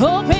Open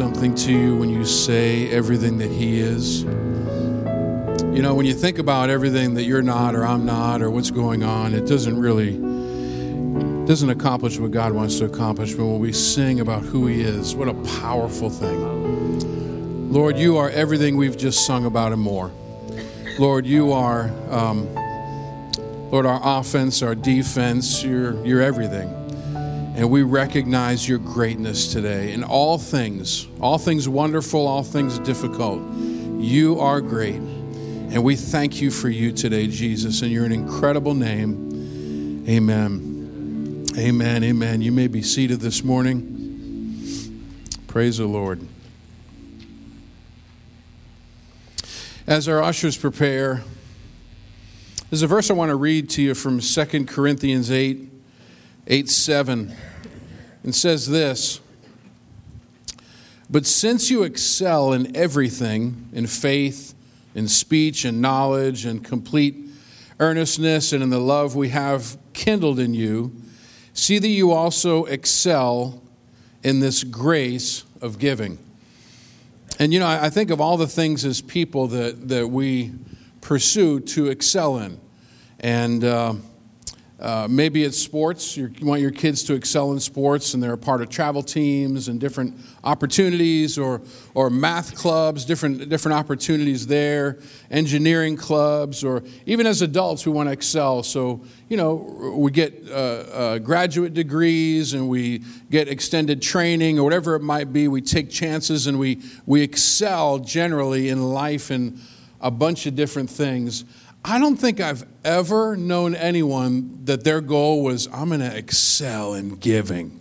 something to you when you say everything that He is? You know, when you think about everything that you're not or I'm not or what's going on, it doesn't really doesn't accomplish what God wants to accomplish. But when we sing about who He is, what a powerful thing. Lord, you are everything we've just sung about and more. Lord, you are, um, Lord, our offense, our defense. You're, you're everything. And we recognize your greatness today in all things, all things wonderful, all things difficult. You are great. And we thank you for you today, Jesus. And you're an incredible name. Amen. Amen. Amen. You may be seated this morning. Praise the Lord. As our ushers prepare, there's a verse I want to read to you from 2 Corinthians 8 8 7 and says this But since you excel in everything, in faith, in speech, and knowledge, and complete earnestness, and in the love we have kindled in you, see that you also excel in this grace of giving. And you know, I think of all the things as people that, that we pursue to excel in. And uh, uh, maybe it's sports. You're, you want your kids to excel in sports, and they're a part of travel teams and different opportunities, or, or math clubs, different, different opportunities there, engineering clubs, or even as adults, we want to excel. So, you know, we get uh, uh, graduate degrees and we get extended training, or whatever it might be. We take chances and we, we excel generally in life in a bunch of different things. I don't think I've ever known anyone that their goal was, I'm going to excel in giving.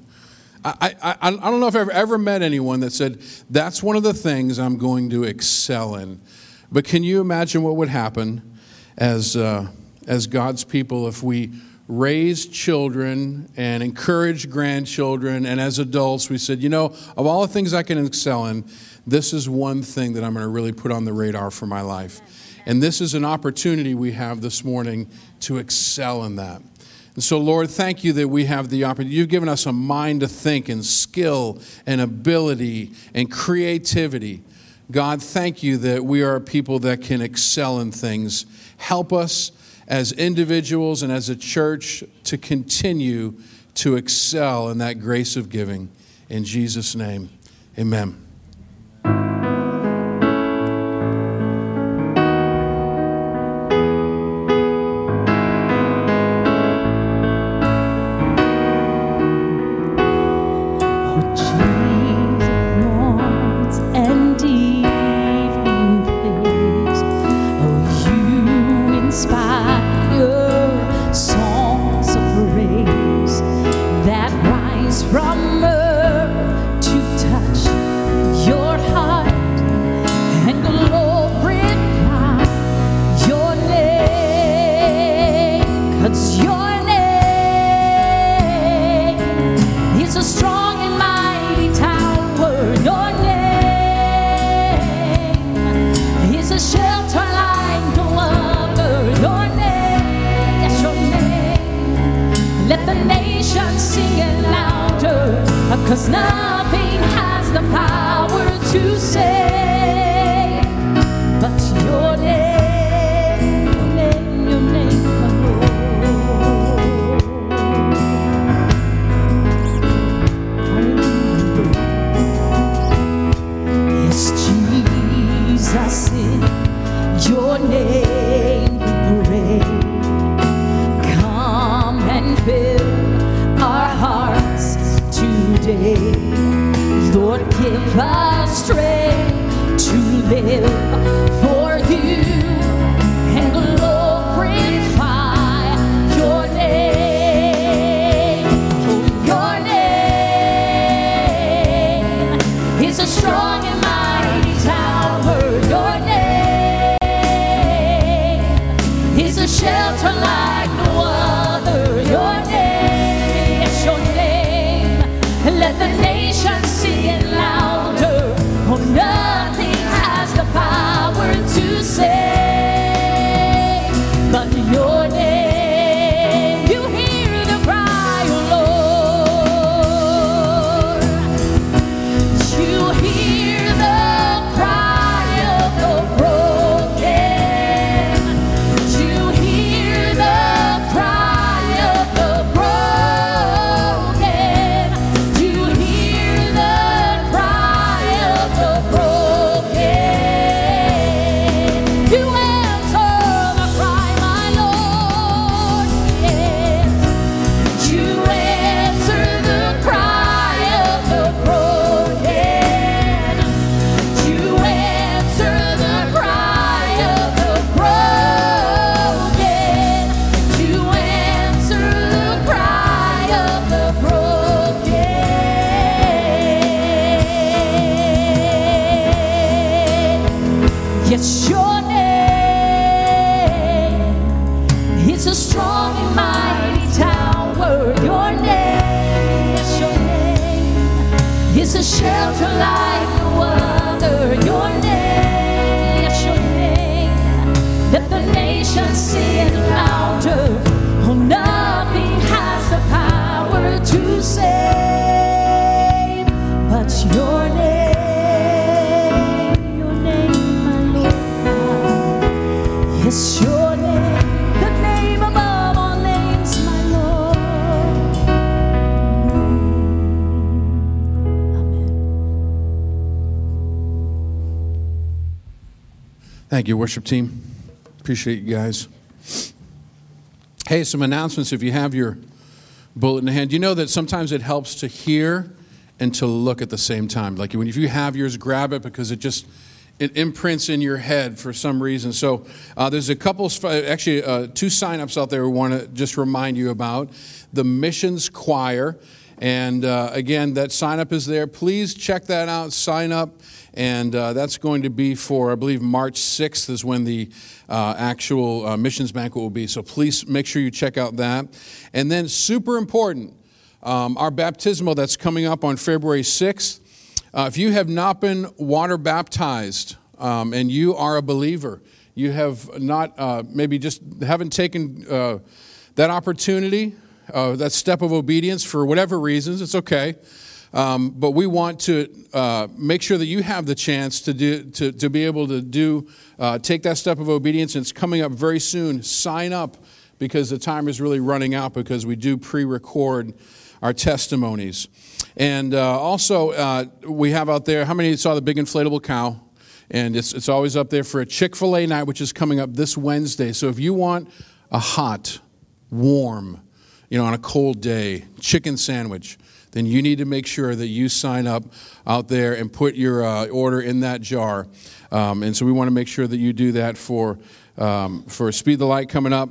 I, I, I don't know if I've ever met anyone that said, that's one of the things I'm going to excel in. But can you imagine what would happen as, uh, as God's people if we raised children and encouraged grandchildren, and as adults, we said, you know, of all the things I can excel in, this is one thing that I'm going to really put on the radar for my life. And this is an opportunity we have this morning to excel in that. And so, Lord, thank you that we have the opportunity. You've given us a mind to think and skill and ability and creativity. God, thank you that we are people that can excel in things. Help us as individuals and as a church to continue to excel in that grace of giving. In Jesus' name, amen. You, worship team. Appreciate you guys. Hey, some announcements if you have your bullet in hand. You know that sometimes it helps to hear and to look at the same time. Like when if you have yours, grab it because it just it imprints in your head for some reason. So uh, there's a couple, actually uh, two signups out there we want to just remind you about. The Missions Choir. And uh, again, that sign up is there. Please check that out, sign up. And uh, that's going to be for, I believe, March 6th is when the uh, actual uh, missions banquet will be. So please make sure you check out that. And then, super important, um, our baptismal that's coming up on February 6th. Uh, if you have not been water baptized um, and you are a believer, you have not, uh, maybe just haven't taken uh, that opportunity, that step of obedience for whatever reasons, it's okay. Um, but we want to uh, make sure that you have the chance to, do, to, to be able to do, uh, take that step of obedience. And it's coming up very soon. Sign up because the time is really running out because we do pre record our testimonies. And uh, also, uh, we have out there, how many saw the big inflatable cow? And it's, it's always up there for a Chick fil A night, which is coming up this Wednesday. So if you want a hot, warm, you know, on a cold day, chicken sandwich, then you need to make sure that you sign up out there and put your uh, order in that jar. Um, and so we want to make sure that you do that for, um, for Speed the Light coming up.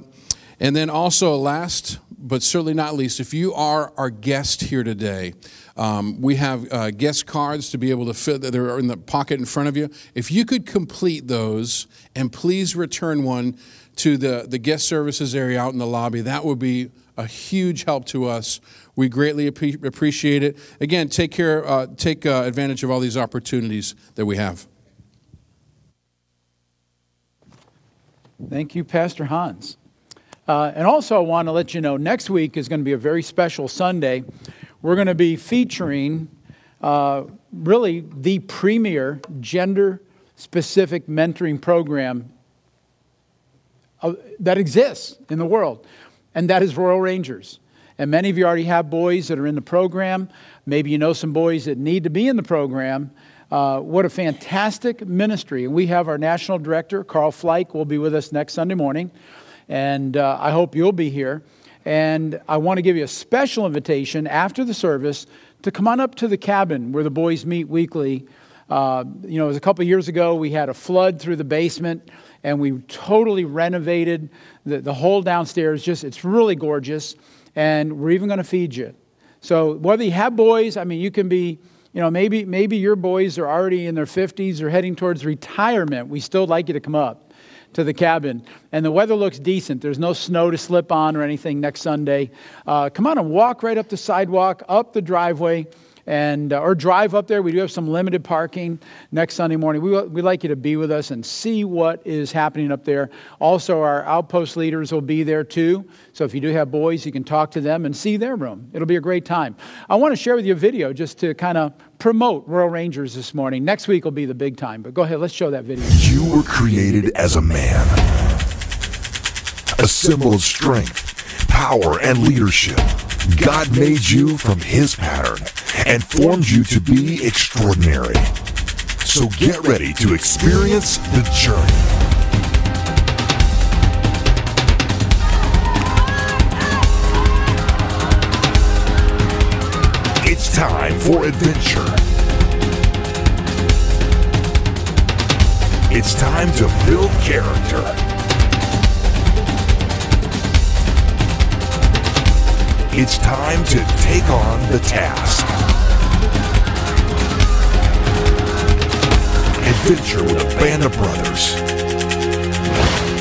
And then also, last but certainly not least, if you are our guest here today, um, we have uh, guest cards to be able to fit that are in the pocket in front of you. If you could complete those and please return one to the, the guest services area out in the lobby, that would be a huge help to us. We greatly appre- appreciate it. Again, take care, uh, take uh, advantage of all these opportunities that we have. Thank you, Pastor Hans. Uh, and also, I want to let you know next week is going to be a very special Sunday. We're going to be featuring uh, really the premier gender specific mentoring program uh, that exists in the world, and that is Royal Rangers. And many of you already have boys that are in the program. Maybe you know some boys that need to be in the program. Uh, what a fantastic ministry. We have our national director, Carl Fleich, will be with us next Sunday morning. And uh, I hope you'll be here. And I want to give you a special invitation after the service to come on up to the cabin where the boys meet weekly. Uh, you know, it was a couple years ago, we had a flood through the basement and we totally renovated the, the whole downstairs. Just, it's really gorgeous. And we're even going to feed you. So whether you have boys, I mean, you can be, you know, maybe, maybe your boys are already in their 50s or heading towards retirement. We still like you to come up to the cabin. And the weather looks decent. There's no snow to slip on or anything next Sunday. Uh, come on and walk right up the sidewalk, up the driveway, and uh, or drive up there. We do have some limited parking next Sunday morning. We, we'd like you to be with us and see what is happening up there. Also, our outpost leaders will be there too. So if you do have boys, you can talk to them and see their room. It'll be a great time. I want to share with you a video just to kind of promote Royal Rangers this morning. Next week will be the big time, but go ahead, let's show that video. You were created as a man, a symbol of strength, power, and leadership. God made you from His pattern and formed you to be extraordinary. So get ready to experience the journey. It's time for adventure. It's time to build character. It's time to take on the task. Adventure with a band of brothers.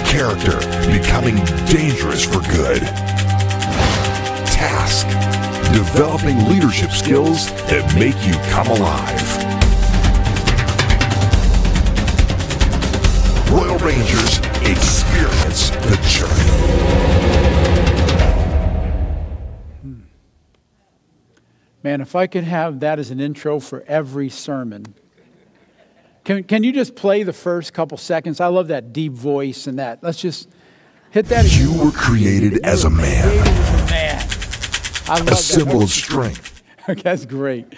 Character becoming dangerous for good. Task developing leadership skills that make you come alive. Royal Rangers experience the journey. Man, if I could have that as an intro for every sermon. Can, can you just play the first couple seconds? I love that deep voice and that. Let's just hit that. You were created as a man, Man. I love a symbol of strength. that. That's great.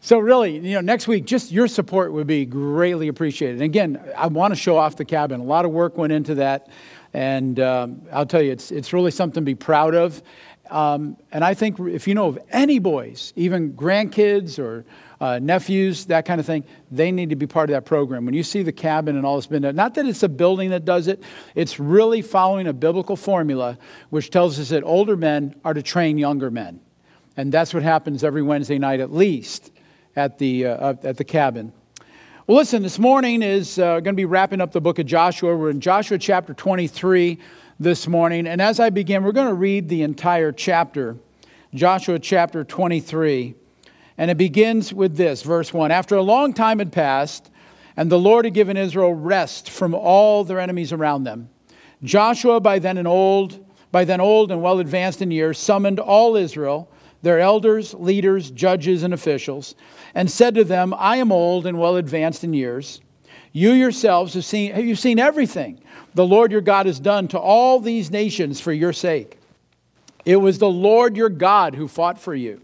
So really, you know, next week, just your support would be greatly appreciated. And again, I want to show off the cabin. A lot of work went into that, and um, I'll tell you, it's it's really something to be proud of. Um, and I think if you know of any boys, even grandkids or uh, nephews, that kind of thing, they need to be part of that program. When you see the cabin and all that's been done, not that it's a building that does it, it's really following a biblical formula which tells us that older men are to train younger men. And that's what happens every Wednesday night at least at the, uh, at the cabin. Well, listen, this morning is uh, going to be wrapping up the book of Joshua. We're in Joshua chapter 23 this morning. And as I begin, we're going to read the entire chapter, Joshua chapter 23. And it begins with this, verse 1. After a long time had passed, and the Lord had given Israel rest from all their enemies around them, Joshua, by then an old, by then old and well advanced in years, summoned all Israel, their elders, leaders, judges, and officials, and said to them, I am old and well advanced in years. You yourselves have seen, have you seen everything the Lord your God has done to all these nations for your sake. It was the Lord your God who fought for you.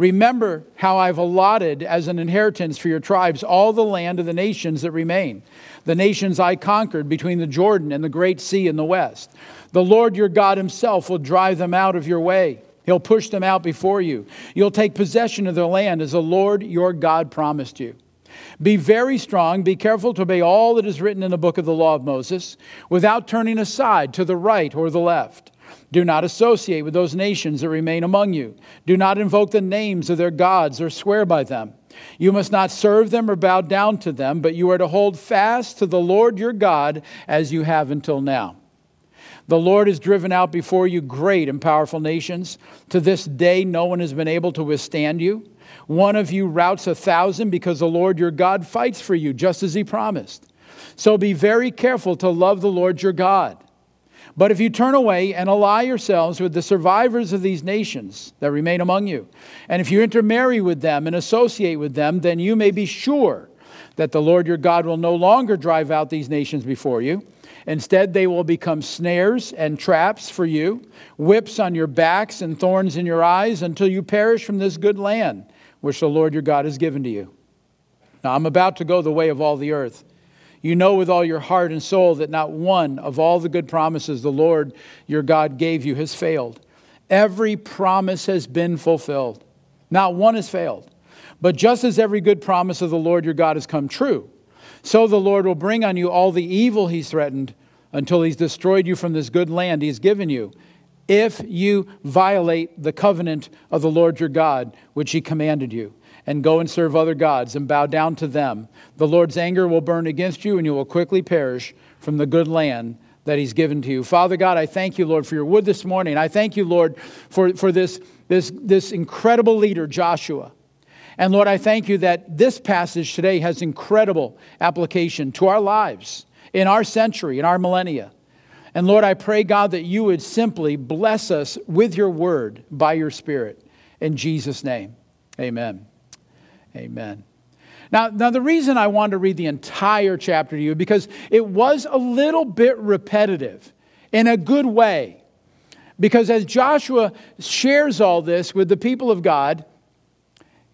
Remember how I've allotted as an inheritance for your tribes all the land of the nations that remain, the nations I conquered between the Jordan and the great sea in the west. The Lord your God himself will drive them out of your way. He'll push them out before you. You'll take possession of their land as the Lord your God promised you. Be very strong, be careful to obey all that is written in the book of the law of Moses, without turning aside to the right or the left. Do not associate with those nations that remain among you. Do not invoke the names of their gods or swear by them. You must not serve them or bow down to them, but you are to hold fast to the Lord your God as you have until now. The Lord has driven out before you great and powerful nations. To this day, no one has been able to withstand you. One of you routs a thousand because the Lord your God fights for you, just as he promised. So be very careful to love the Lord your God. But if you turn away and ally yourselves with the survivors of these nations that remain among you, and if you intermarry with them and associate with them, then you may be sure that the Lord your God will no longer drive out these nations before you. Instead, they will become snares and traps for you, whips on your backs and thorns in your eyes until you perish from this good land which the Lord your God has given to you. Now, I'm about to go the way of all the earth. You know with all your heart and soul that not one of all the good promises the Lord your God gave you has failed. Every promise has been fulfilled, not one has failed. But just as every good promise of the Lord your God has come true, so the Lord will bring on you all the evil he's threatened until he's destroyed you from this good land he's given you if you violate the covenant of the Lord your God, which he commanded you, and go and serve other gods and bow down to them. The Lord's anger will burn against you, and you will quickly perish from the good land that he's given to you. Father God, I thank you, Lord, for your wood this morning. I thank you, Lord, for, for this, this, this incredible leader, Joshua. And Lord, I thank you that this passage today has incredible application to our lives, in our century, in our millennia. And Lord, I pray, God, that you would simply bless us with your word by your Spirit. In Jesus' name, amen. Amen. Now, now, the reason I wanted to read the entire chapter to you because it was a little bit repetitive in a good way. Because as Joshua shares all this with the people of God,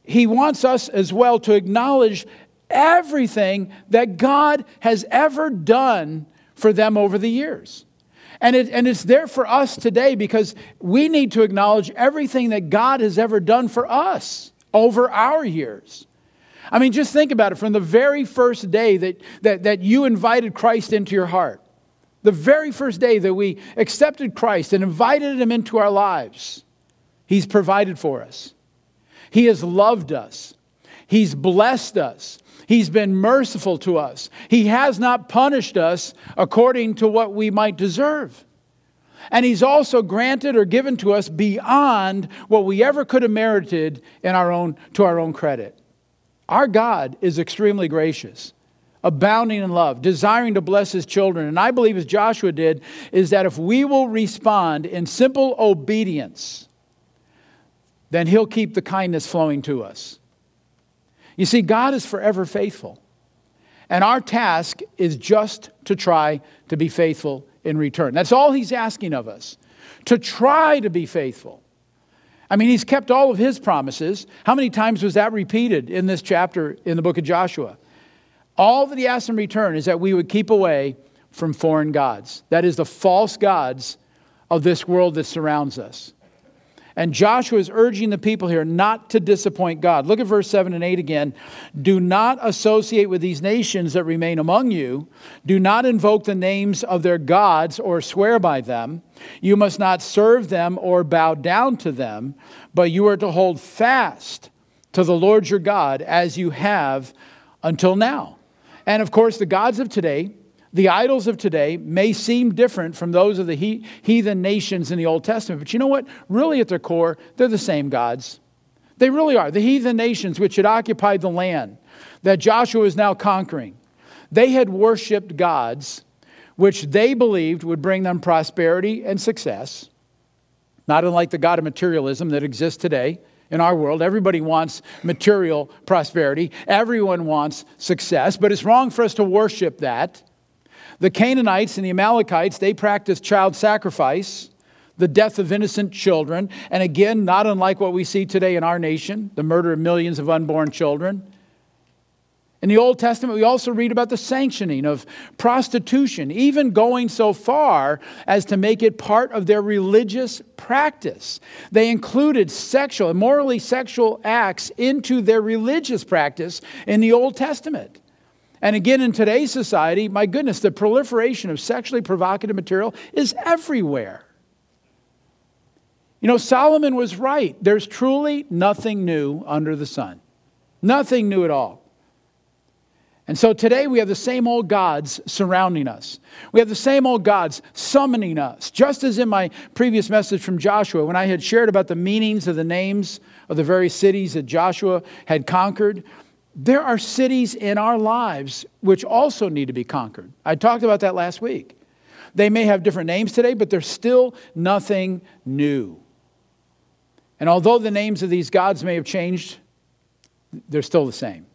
he wants us as well to acknowledge everything that God has ever done for them over the years. And, it, and it's there for us today because we need to acknowledge everything that God has ever done for us over our years. I mean, just think about it from the very first day that, that, that you invited Christ into your heart, the very first day that we accepted Christ and invited Him into our lives, He's provided for us. He has loved us. He's blessed us. He's been merciful to us. He has not punished us according to what we might deserve. And He's also granted or given to us beyond what we ever could have merited in our own, to our own credit. Our God is extremely gracious, abounding in love, desiring to bless His children. And I believe, as Joshua did, is that if we will respond in simple obedience, then He'll keep the kindness flowing to us. You see, God is forever faithful. And our task is just to try to be faithful in return. That's all He's asking of us to try to be faithful. I mean, He's kept all of His promises. How many times was that repeated in this chapter in the book of Joshua? All that He asks in return is that we would keep away from foreign gods. That is, the false gods of this world that surrounds us. And Joshua is urging the people here not to disappoint God. Look at verse 7 and 8 again. Do not associate with these nations that remain among you. Do not invoke the names of their gods or swear by them. You must not serve them or bow down to them, but you are to hold fast to the Lord your God as you have until now. And of course, the gods of today, the idols of today may seem different from those of the heathen nations in the Old Testament, but you know what? Really, at their core, they're the same gods. They really are. The heathen nations which had occupied the land that Joshua is now conquering, they had worshiped gods which they believed would bring them prosperity and success, not unlike the God of materialism that exists today in our world. Everybody wants material prosperity, everyone wants success, but it's wrong for us to worship that. The Canaanites and the Amalekites, they practiced child sacrifice, the death of innocent children, and again, not unlike what we see today in our nation, the murder of millions of unborn children. In the Old Testament, we also read about the sanctioning of prostitution, even going so far as to make it part of their religious practice. They included sexual, morally sexual acts into their religious practice in the Old Testament. And again, in today's society, my goodness, the proliferation of sexually provocative material is everywhere. You know, Solomon was right. There's truly nothing new under the sun, nothing new at all. And so today we have the same old gods surrounding us. We have the same old gods summoning us. Just as in my previous message from Joshua, when I had shared about the meanings of the names of the very cities that Joshua had conquered, there are cities in our lives which also need to be conquered. I talked about that last week. They may have different names today, but they're still nothing new. And although the names of these gods may have changed, they're still the same.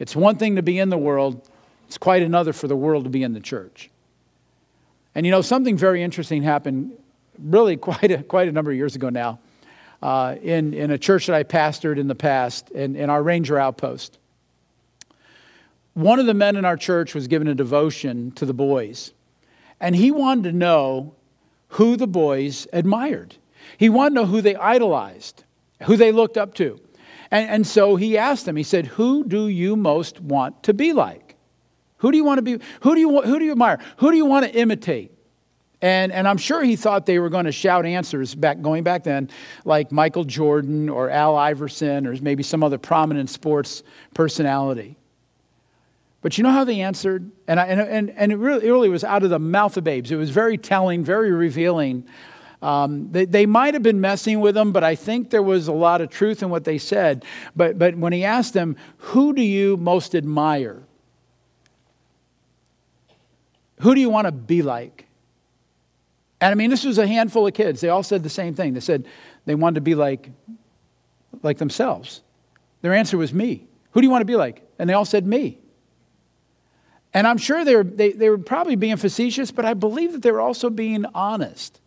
It's one thing to be in the world, it's quite another for the world to be in the church. And you know, something very interesting happened really quite a, quite a number of years ago now uh, in, in a church that I pastored in the past, in, in our ranger outpost. One of the men in our church was given a devotion to the boys, and he wanted to know who the boys admired. He wanted to know who they idolized, who they looked up to. And, and so he asked them, he said, Who do you most want to be like? Who do you want to be? Who do you, who do you admire? Who do you want to imitate? And, and I'm sure he thought they were going to shout answers back going back then, like Michael Jordan or Al Iverson or maybe some other prominent sports personality. But you know how they answered? And, I, and, and, and it, really, it really was out of the mouth of babes. It was very telling, very revealing. Um, they, they might have been messing with them, but I think there was a lot of truth in what they said. But, but when he asked them, Who do you most admire? Who do you want to be like? And I mean, this was a handful of kids. They all said the same thing. They said they wanted to be like, like themselves. Their answer was me. Who do you want to be like? And they all said me. And I'm sure they were, they, they were probably being facetious, but I believe that they were also being honest.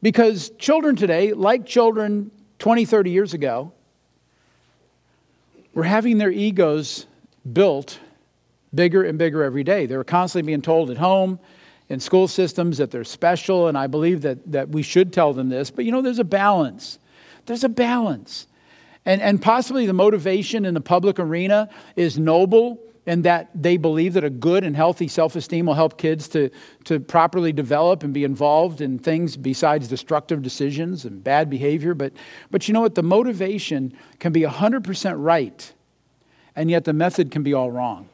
Because children today, like children 20, 30 years ago, were having their egos built bigger and bigger every day. They were constantly being told at home, in school systems that they're special, and I believe that, that we should tell them this, but you know, there's a balance. There's a balance. And, and possibly the motivation in the public arena is noble in that they believe that a good and healthy self esteem will help kids to, to properly develop and be involved in things besides destructive decisions and bad behavior. But, but you know what? The motivation can be 100% right and yet the method can be all wrong.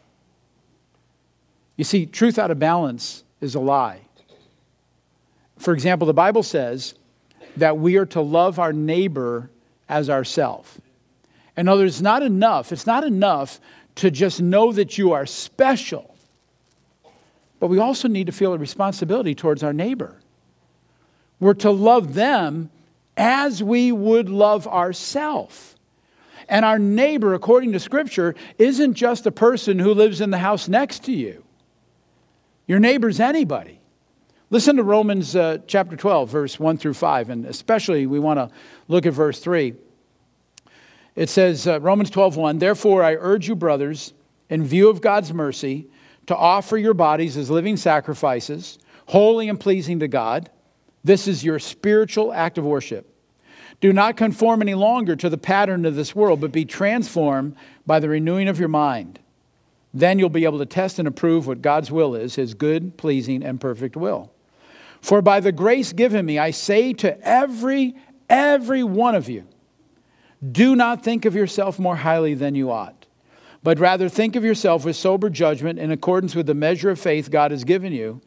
You see, truth out of balance is a lie. For example, the Bible says that we are to love our neighbor as ourself. In other it's not enough. It's not enough to just know that you are special, but we also need to feel a responsibility towards our neighbor. We're to love them as we would love ourselves. And our neighbor, according to Scripture, isn't just a person who lives in the house next to you. Your neighbor's anybody. Listen to Romans uh, chapter 12, verse 1 through 5, and especially we want to look at verse 3. It says, uh, Romans 12, 1, Therefore I urge you, brothers, in view of God's mercy, to offer your bodies as living sacrifices, holy and pleasing to God. This is your spiritual act of worship. Do not conform any longer to the pattern of this world, but be transformed by the renewing of your mind. Then you'll be able to test and approve what God's will is, his good, pleasing, and perfect will. For by the grace given me, I say to every, every one of you, do not think of yourself more highly than you ought, but rather think of yourself with sober judgment in accordance with the measure of faith God has given you.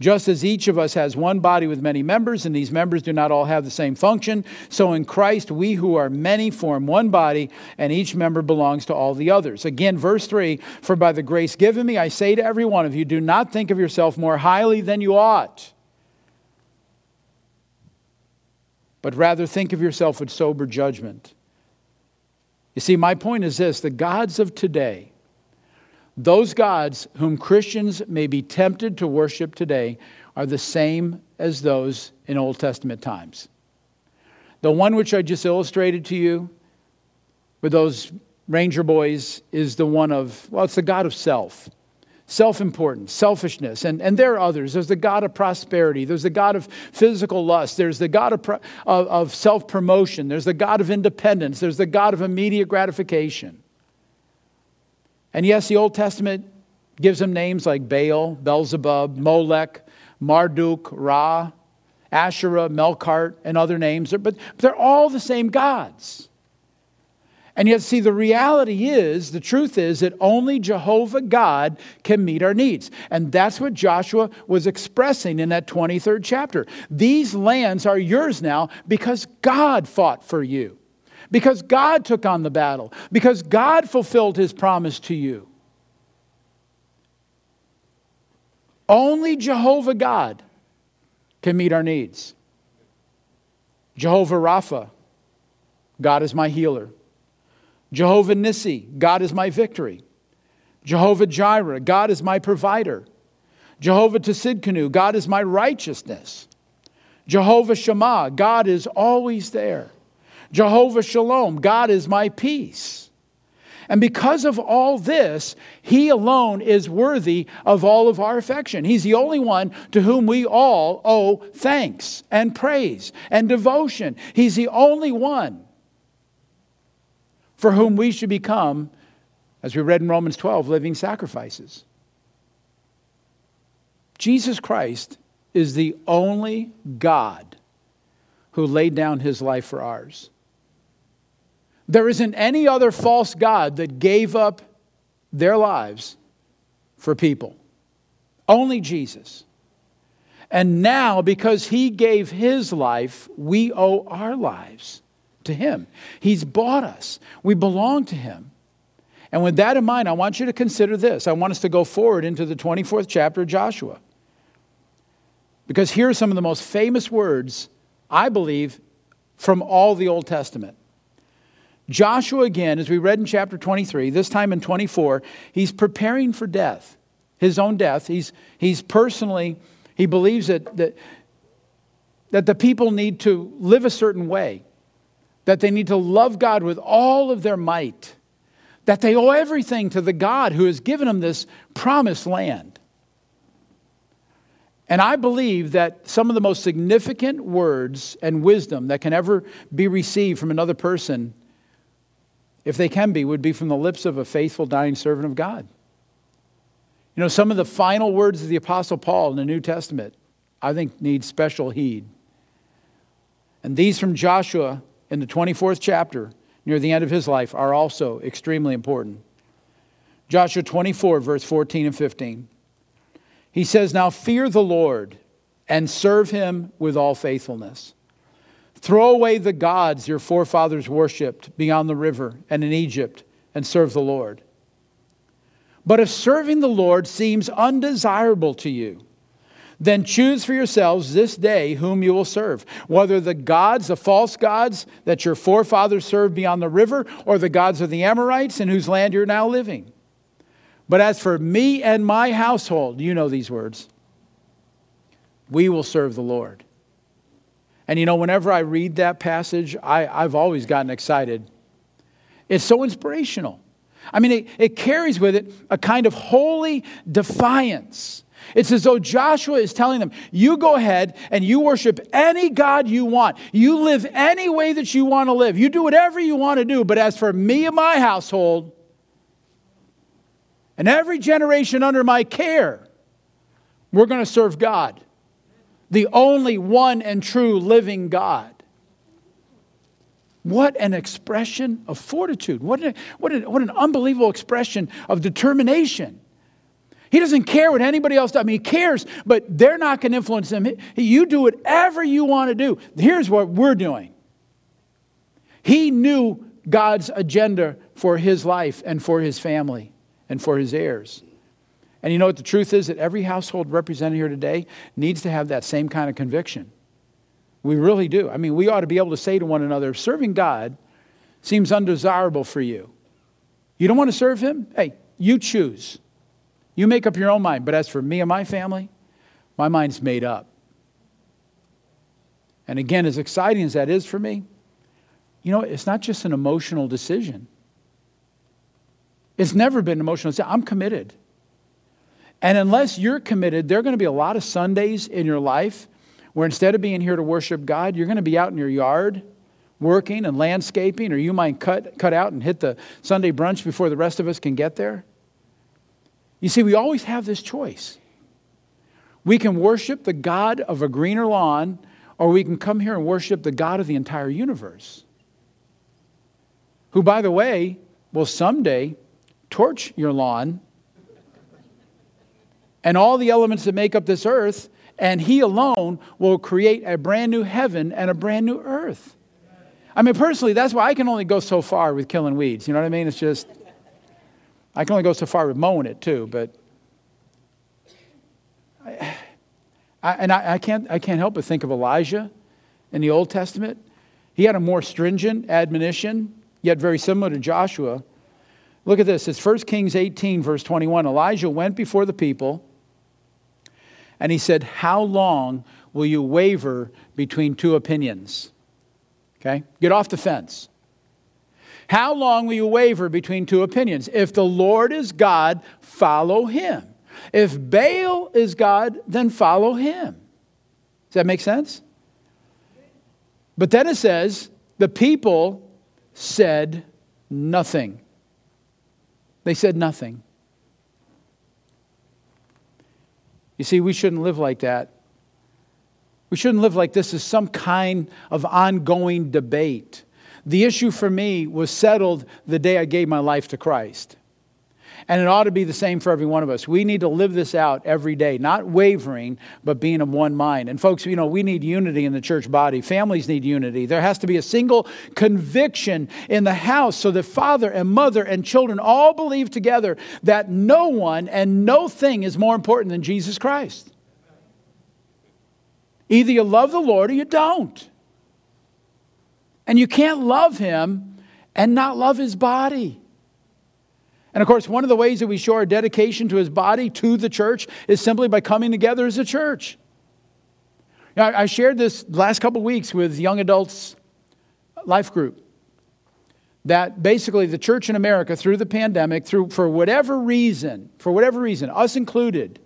Just as each of us has one body with many members, and these members do not all have the same function, so in Christ we who are many form one body, and each member belongs to all the others. Again, verse 3 For by the grace given me, I say to every one of you, do not think of yourself more highly than you ought, but rather think of yourself with sober judgment. You see, my point is this the gods of today, those gods whom Christians may be tempted to worship today are the same as those in Old Testament times. The one which I just illustrated to you with those ranger boys is the one of, well, it's the God of self, self importance, selfishness. And, and there are others. There's the God of prosperity, there's the God of physical lust, there's the God of, of, of self promotion, there's the God of independence, there's the God of immediate gratification. And yes, the Old Testament gives them names like Baal, Beelzebub, Molech, Marduk, Ra, Asherah, Melkart, and other names. But they're all the same gods. And yet, see, the reality is, the truth is that only Jehovah God can meet our needs. And that's what Joshua was expressing in that 23rd chapter. These lands are yours now because God fought for you because God took on the battle, because God fulfilled his promise to you. Only Jehovah God can meet our needs. Jehovah Rapha, God is my healer. Jehovah Nissi, God is my victory. Jehovah Jireh, God is my provider. Jehovah Tsidkenu, God is my righteousness. Jehovah Shammah, God is always there. Jehovah Shalom, God is my peace. And because of all this, He alone is worthy of all of our affection. He's the only one to whom we all owe thanks and praise and devotion. He's the only one for whom we should become, as we read in Romans 12, living sacrifices. Jesus Christ is the only God who laid down his life for ours. There isn't any other false God that gave up their lives for people. Only Jesus. And now, because he gave his life, we owe our lives to him. He's bought us, we belong to him. And with that in mind, I want you to consider this. I want us to go forward into the 24th chapter of Joshua. Because here are some of the most famous words, I believe, from all the Old Testament. Joshua, again, as we read in chapter 23, this time in 24, he's preparing for death, his own death. He's, he's personally, he believes that, that, that the people need to live a certain way, that they need to love God with all of their might, that they owe everything to the God who has given them this promised land. And I believe that some of the most significant words and wisdom that can ever be received from another person if they can be, would be from the lips of a faithful, dying servant of God. You know, some of the final words of the Apostle Paul in the New Testament, I think, need special heed. And these from Joshua in the 24th chapter, near the end of his life, are also extremely important. Joshua 24, verse 14 and 15. He says, Now fear the Lord and serve him with all faithfulness. Throw away the gods your forefathers worshipped beyond the river and in Egypt and serve the Lord. But if serving the Lord seems undesirable to you, then choose for yourselves this day whom you will serve, whether the gods, the false gods that your forefathers served beyond the river, or the gods of the Amorites in whose land you're now living. But as for me and my household, you know these words, we will serve the Lord. And you know, whenever I read that passage, I, I've always gotten excited. It's so inspirational. I mean, it, it carries with it a kind of holy defiance. It's as though Joshua is telling them, you go ahead and you worship any God you want. You live any way that you want to live. You do whatever you want to do. But as for me and my household, and every generation under my care, we're going to serve God, the only one and true living God. What an expression of fortitude. What, a, what, a, what an unbelievable expression of determination. He doesn't care what anybody else does. I mean, he cares, but they're not going to influence him. You do whatever you want to do. Here's what we're doing. He knew God's agenda for his life and for his family and for his heirs. And you know what the truth is? That every household represented here today needs to have that same kind of conviction. We really do. I mean, we ought to be able to say to one another, serving God seems undesirable for you. You don't want to serve Him? Hey, you choose. You make up your own mind. But as for me and my family, my mind's made up. And again, as exciting as that is for me, you know, it's not just an emotional decision. It's never been an emotional. decision. I'm committed. And unless you're committed, there are going to be a lot of Sundays in your life where instead of being here to worship God, you're going to be out in your yard working and landscaping, or you might cut, cut out and hit the Sunday brunch before the rest of us can get there. You see, we always have this choice. We can worship the God of a greener lawn, or we can come here and worship the God of the entire universe. Who, by the way, will someday torch your lawn and all the elements that make up this earth and He alone will create a brand new heaven and a brand new earth. I mean, personally, that's why I can only go so far with killing weeds. You know what I mean? It's just, I can only go so far with mowing it too, but. I, and I, I, can't, I can't help but think of Elijah in the Old Testament. He had a more stringent admonition, yet very similar to Joshua. Look at this. It's 1 Kings 18, verse 21. Elijah went before the people and he said, How long will you waver between two opinions? Okay? Get off the fence. How long will you waver between two opinions? If the Lord is God, follow him. If Baal is God, then follow him. Does that make sense? But then it says, the people said nothing. They said nothing. You see, we shouldn't live like that. We shouldn't live like this is some kind of ongoing debate. The issue for me was settled the day I gave my life to Christ. And it ought to be the same for every one of us. We need to live this out every day, not wavering, but being of one mind. And folks, you know, we need unity in the church body. Families need unity. There has to be a single conviction in the house so that father and mother and children all believe together that no one and no thing is more important than Jesus Christ. Either you love the Lord or you don't. And you can't love him and not love his body. And of course, one of the ways that we show our dedication to his body, to the church, is simply by coming together as a church. I shared this last couple weeks with young adults life group that basically the church in America through the pandemic, through for whatever reason, for whatever reason, us included,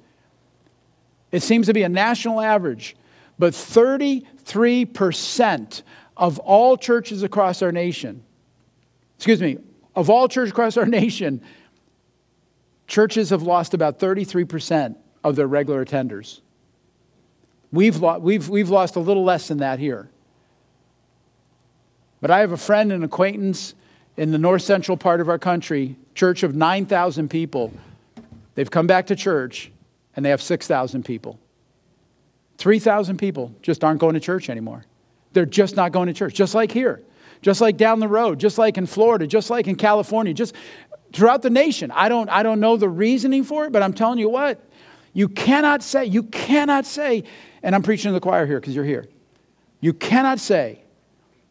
it seems to be a national average, but 33% of all churches across our nation, excuse me, of all churches across our nation, churches have lost about 33% of their regular attenders. We've, lo- we've, we've lost a little less than that here. But I have a friend and acquaintance in the north central part of our country, church of 9,000 people. They've come back to church and they have 6,000 people. 3,000 people just aren't going to church anymore. They're just not going to church, just like here, just like down the road, just like in Florida, just like in California, just throughout the nation. I don't, I don't know the reasoning for it, but I'm telling you what, you cannot say, you cannot say, and I'm preaching to the choir here because you're here. You cannot say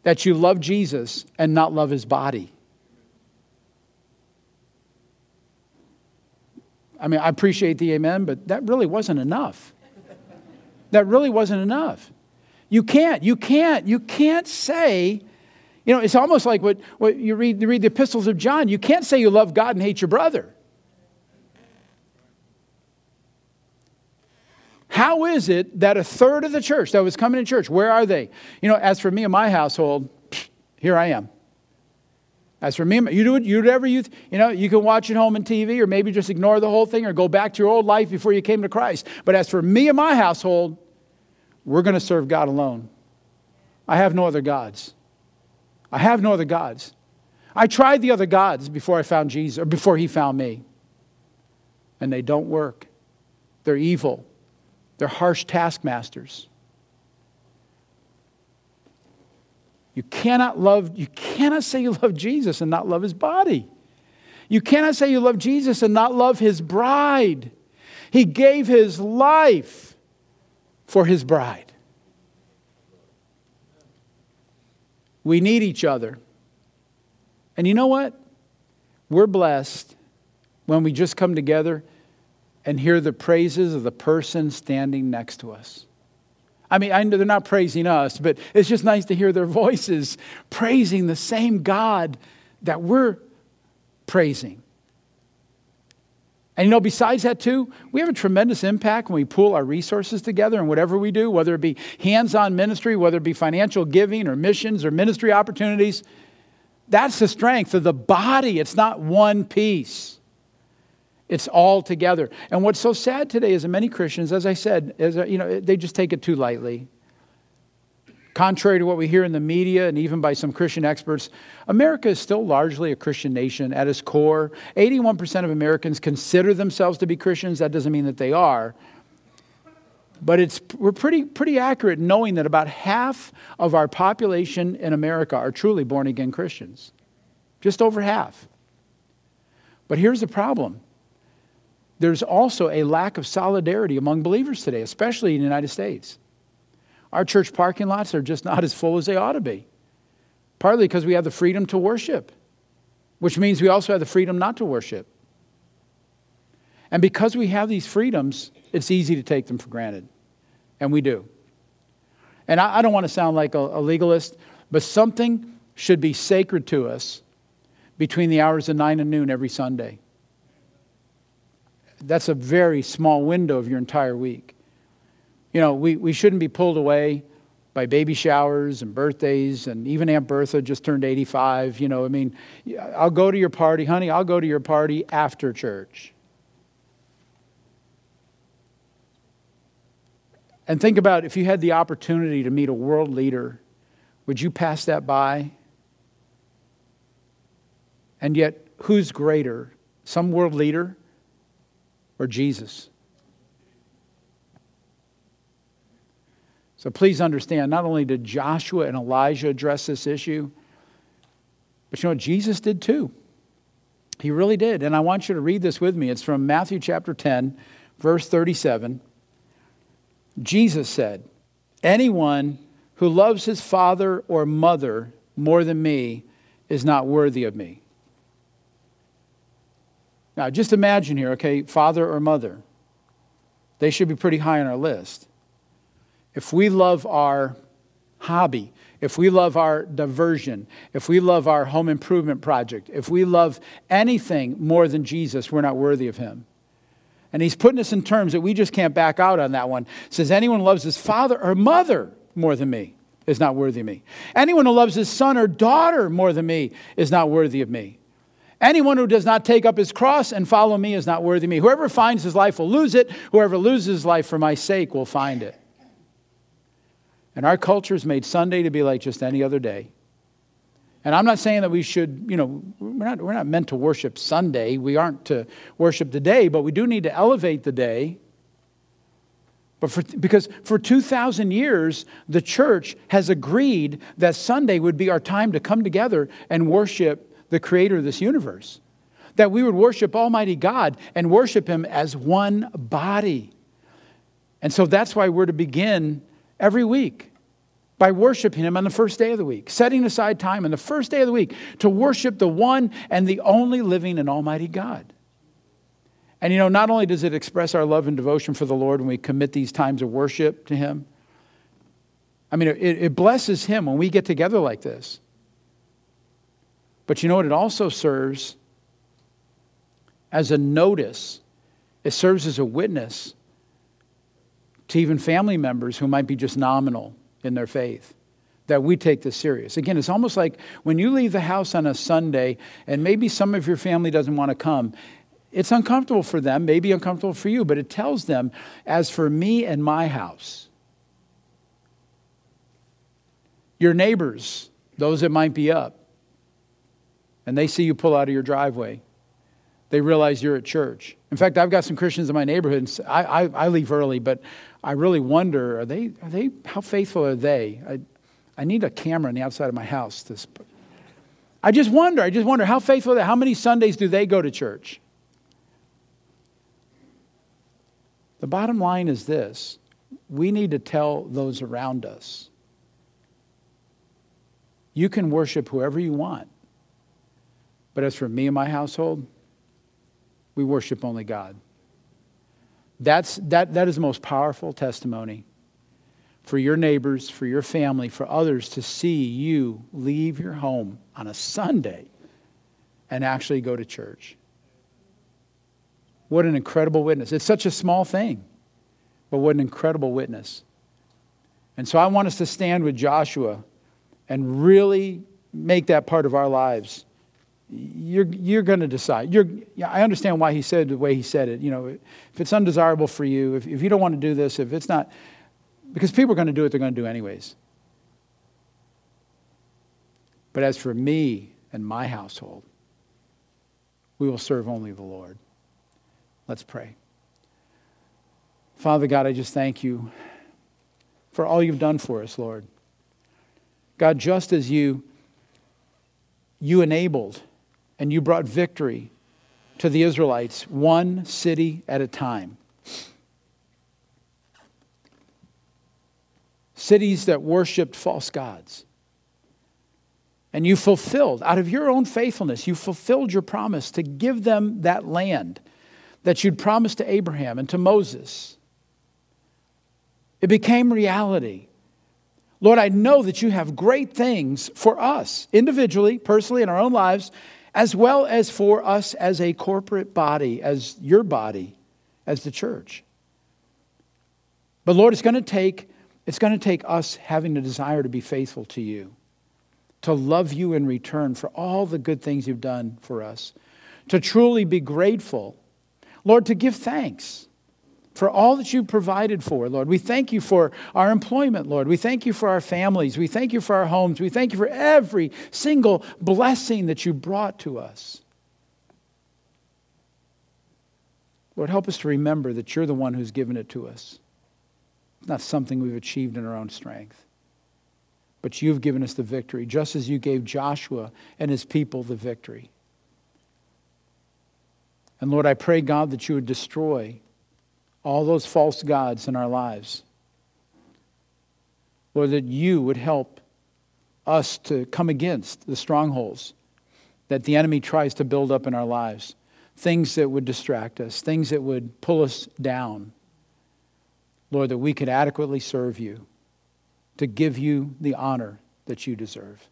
that you love Jesus and not love his body. I mean, I appreciate the amen, but that really wasn't enough. That really wasn't enough. You can't, you can't, you can't say, you know, it's almost like what, what you, read, you read the epistles of John. You can't say you love God and hate your brother. How is it that a third of the church that was coming to church, where are they? You know, as for me and my household, here I am. As for me, you do it, you do whatever you, you know, you can watch it home on TV or maybe just ignore the whole thing or go back to your old life before you came to Christ. But as for me and my household, we're going to serve God alone. I have no other gods. I have no other gods. I tried the other gods before I found Jesus or before he found me. And they don't work. They're evil. They're harsh taskmasters. You cannot love, you cannot say you love Jesus and not love his body. You cannot say you love Jesus and not love his bride. He gave his life for his bride. We need each other. And you know what? We're blessed when we just come together and hear the praises of the person standing next to us. I mean, I know they're not praising us, but it's just nice to hear their voices praising the same God that we're praising. And you know, besides that, too, we have a tremendous impact when we pool our resources together and whatever we do, whether it be hands on ministry, whether it be financial giving or missions or ministry opportunities. That's the strength of the body. It's not one piece. It's all together. And what's so sad today is that many Christians, as I said, is, you know, they just take it too lightly. Contrary to what we hear in the media and even by some Christian experts, America is still largely a Christian nation at its core. 81% of Americans consider themselves to be Christians. That doesn't mean that they are. But it's, we're pretty, pretty accurate knowing that about half of our population in America are truly born again Christians. Just over half. But here's the problem there's also a lack of solidarity among believers today, especially in the United States. Our church parking lots are just not as full as they ought to be, partly because we have the freedom to worship, which means we also have the freedom not to worship. And because we have these freedoms, it's easy to take them for granted. And we do. And I, I don't want to sound like a, a legalist, but something should be sacred to us between the hours of 9 and noon every Sunday that's a very small window of your entire week. You know, we, we shouldn't be pulled away by baby showers and birthdays, and even Aunt Bertha just turned 85. You know, I mean, I'll go to your party, honey, I'll go to your party after church. And think about if you had the opportunity to meet a world leader, would you pass that by? And yet, who's greater? Some world leader or Jesus. So please understand, not only did Joshua and Elijah address this issue, but you know what? Jesus did too. He really did. And I want you to read this with me. It's from Matthew chapter 10, verse 37. Jesus said, Anyone who loves his father or mother more than me is not worthy of me. Now, just imagine here, okay, father or mother. They should be pretty high on our list. If we love our hobby, if we love our diversion, if we love our home improvement project, if we love anything more than Jesus, we're not worthy of him. And he's putting us in terms that we just can't back out on that one. says, anyone loves his father or mother more than me is not worthy of me. Anyone who loves his son or daughter more than me is not worthy of me. Anyone who does not take up his cross and follow me is not worthy of me. Whoever finds his life will lose it. Whoever loses his life for my sake will find it. And our culture has made Sunday to be like just any other day. And I'm not saying that we should, you know, we're not, we're not meant to worship Sunday. We aren't to worship the day, but we do need to elevate the day. But for, because for 2,000 years, the church has agreed that Sunday would be our time to come together and worship the creator of this universe. That we would worship Almighty God and worship Him as one body. And so that's why we're to begin every week by worshiping Him on the first day of the week, setting aside time on the first day of the week to worship the one and the only living and Almighty God. And you know, not only does it express our love and devotion for the Lord when we commit these times of worship to Him, I mean, it, it blesses Him when we get together like this. But you know what? It also serves as a notice, it serves as a witness to even family members who might be just nominal in their faith that we take this serious. Again, it's almost like when you leave the house on a Sunday and maybe some of your family doesn't want to come, it's uncomfortable for them, maybe uncomfortable for you, but it tells them, as for me and my house, your neighbors, those that might be up, and they see you pull out of your driveway, they realize you're at church. In fact, I've got some Christians in my neighborhood, and I, I, I leave early, but I really wonder, are they, are they, how faithful are they? I, I need a camera on the outside of my house. This, I just wonder, I just wonder how faithful are they? How many Sundays do they go to church? The bottom line is this we need to tell those around us you can worship whoever you want. But as for me and my household, we worship only God. That's, that, that is the most powerful testimony for your neighbors, for your family, for others to see you leave your home on a Sunday and actually go to church. What an incredible witness. It's such a small thing, but what an incredible witness. And so I want us to stand with Joshua and really make that part of our lives you're, you're going to decide. You're, I understand why he said the way he said it. You know, if it's undesirable for you, if, if you don't want to do this, if it's not, because people are going to do what they're going to do anyways. But as for me and my household, we will serve only the Lord. Let's pray. Father God, I just thank you for all you've done for us, Lord. God, just as you you enabled and you brought victory to the Israelites, one city at a time. Cities that worshiped false gods. And you fulfilled, out of your own faithfulness, you fulfilled your promise to give them that land that you'd promised to Abraham and to Moses. It became reality. Lord, I know that you have great things for us, individually, personally, in our own lives, as well as for us as a corporate body, as your body, as the church. But Lord, it's going to take it's going to take us having a desire to be faithful to you, to love you in return for all the good things you've done for us, to truly be grateful. Lord, to give thanks for all that you provided for, Lord. We thank you for our employment, Lord. We thank you for our families. We thank you for our homes. We thank you for every single blessing that you brought to us. Lord, help us to remember that you're the one who's given it to us. It's not something we've achieved in our own strength. But you've given us the victory, just as you gave Joshua and his people the victory. And Lord, I pray, God, that you would destroy all those false gods in our lives. Lord, that you would help us to come against the strongholds that the enemy tries to build up in our lives, things that would distract us, things that would pull us down. Lord, that we could adequately serve you, to give you the honor that you deserve.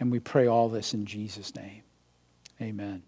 And we pray all this in Jesus' name. Amen.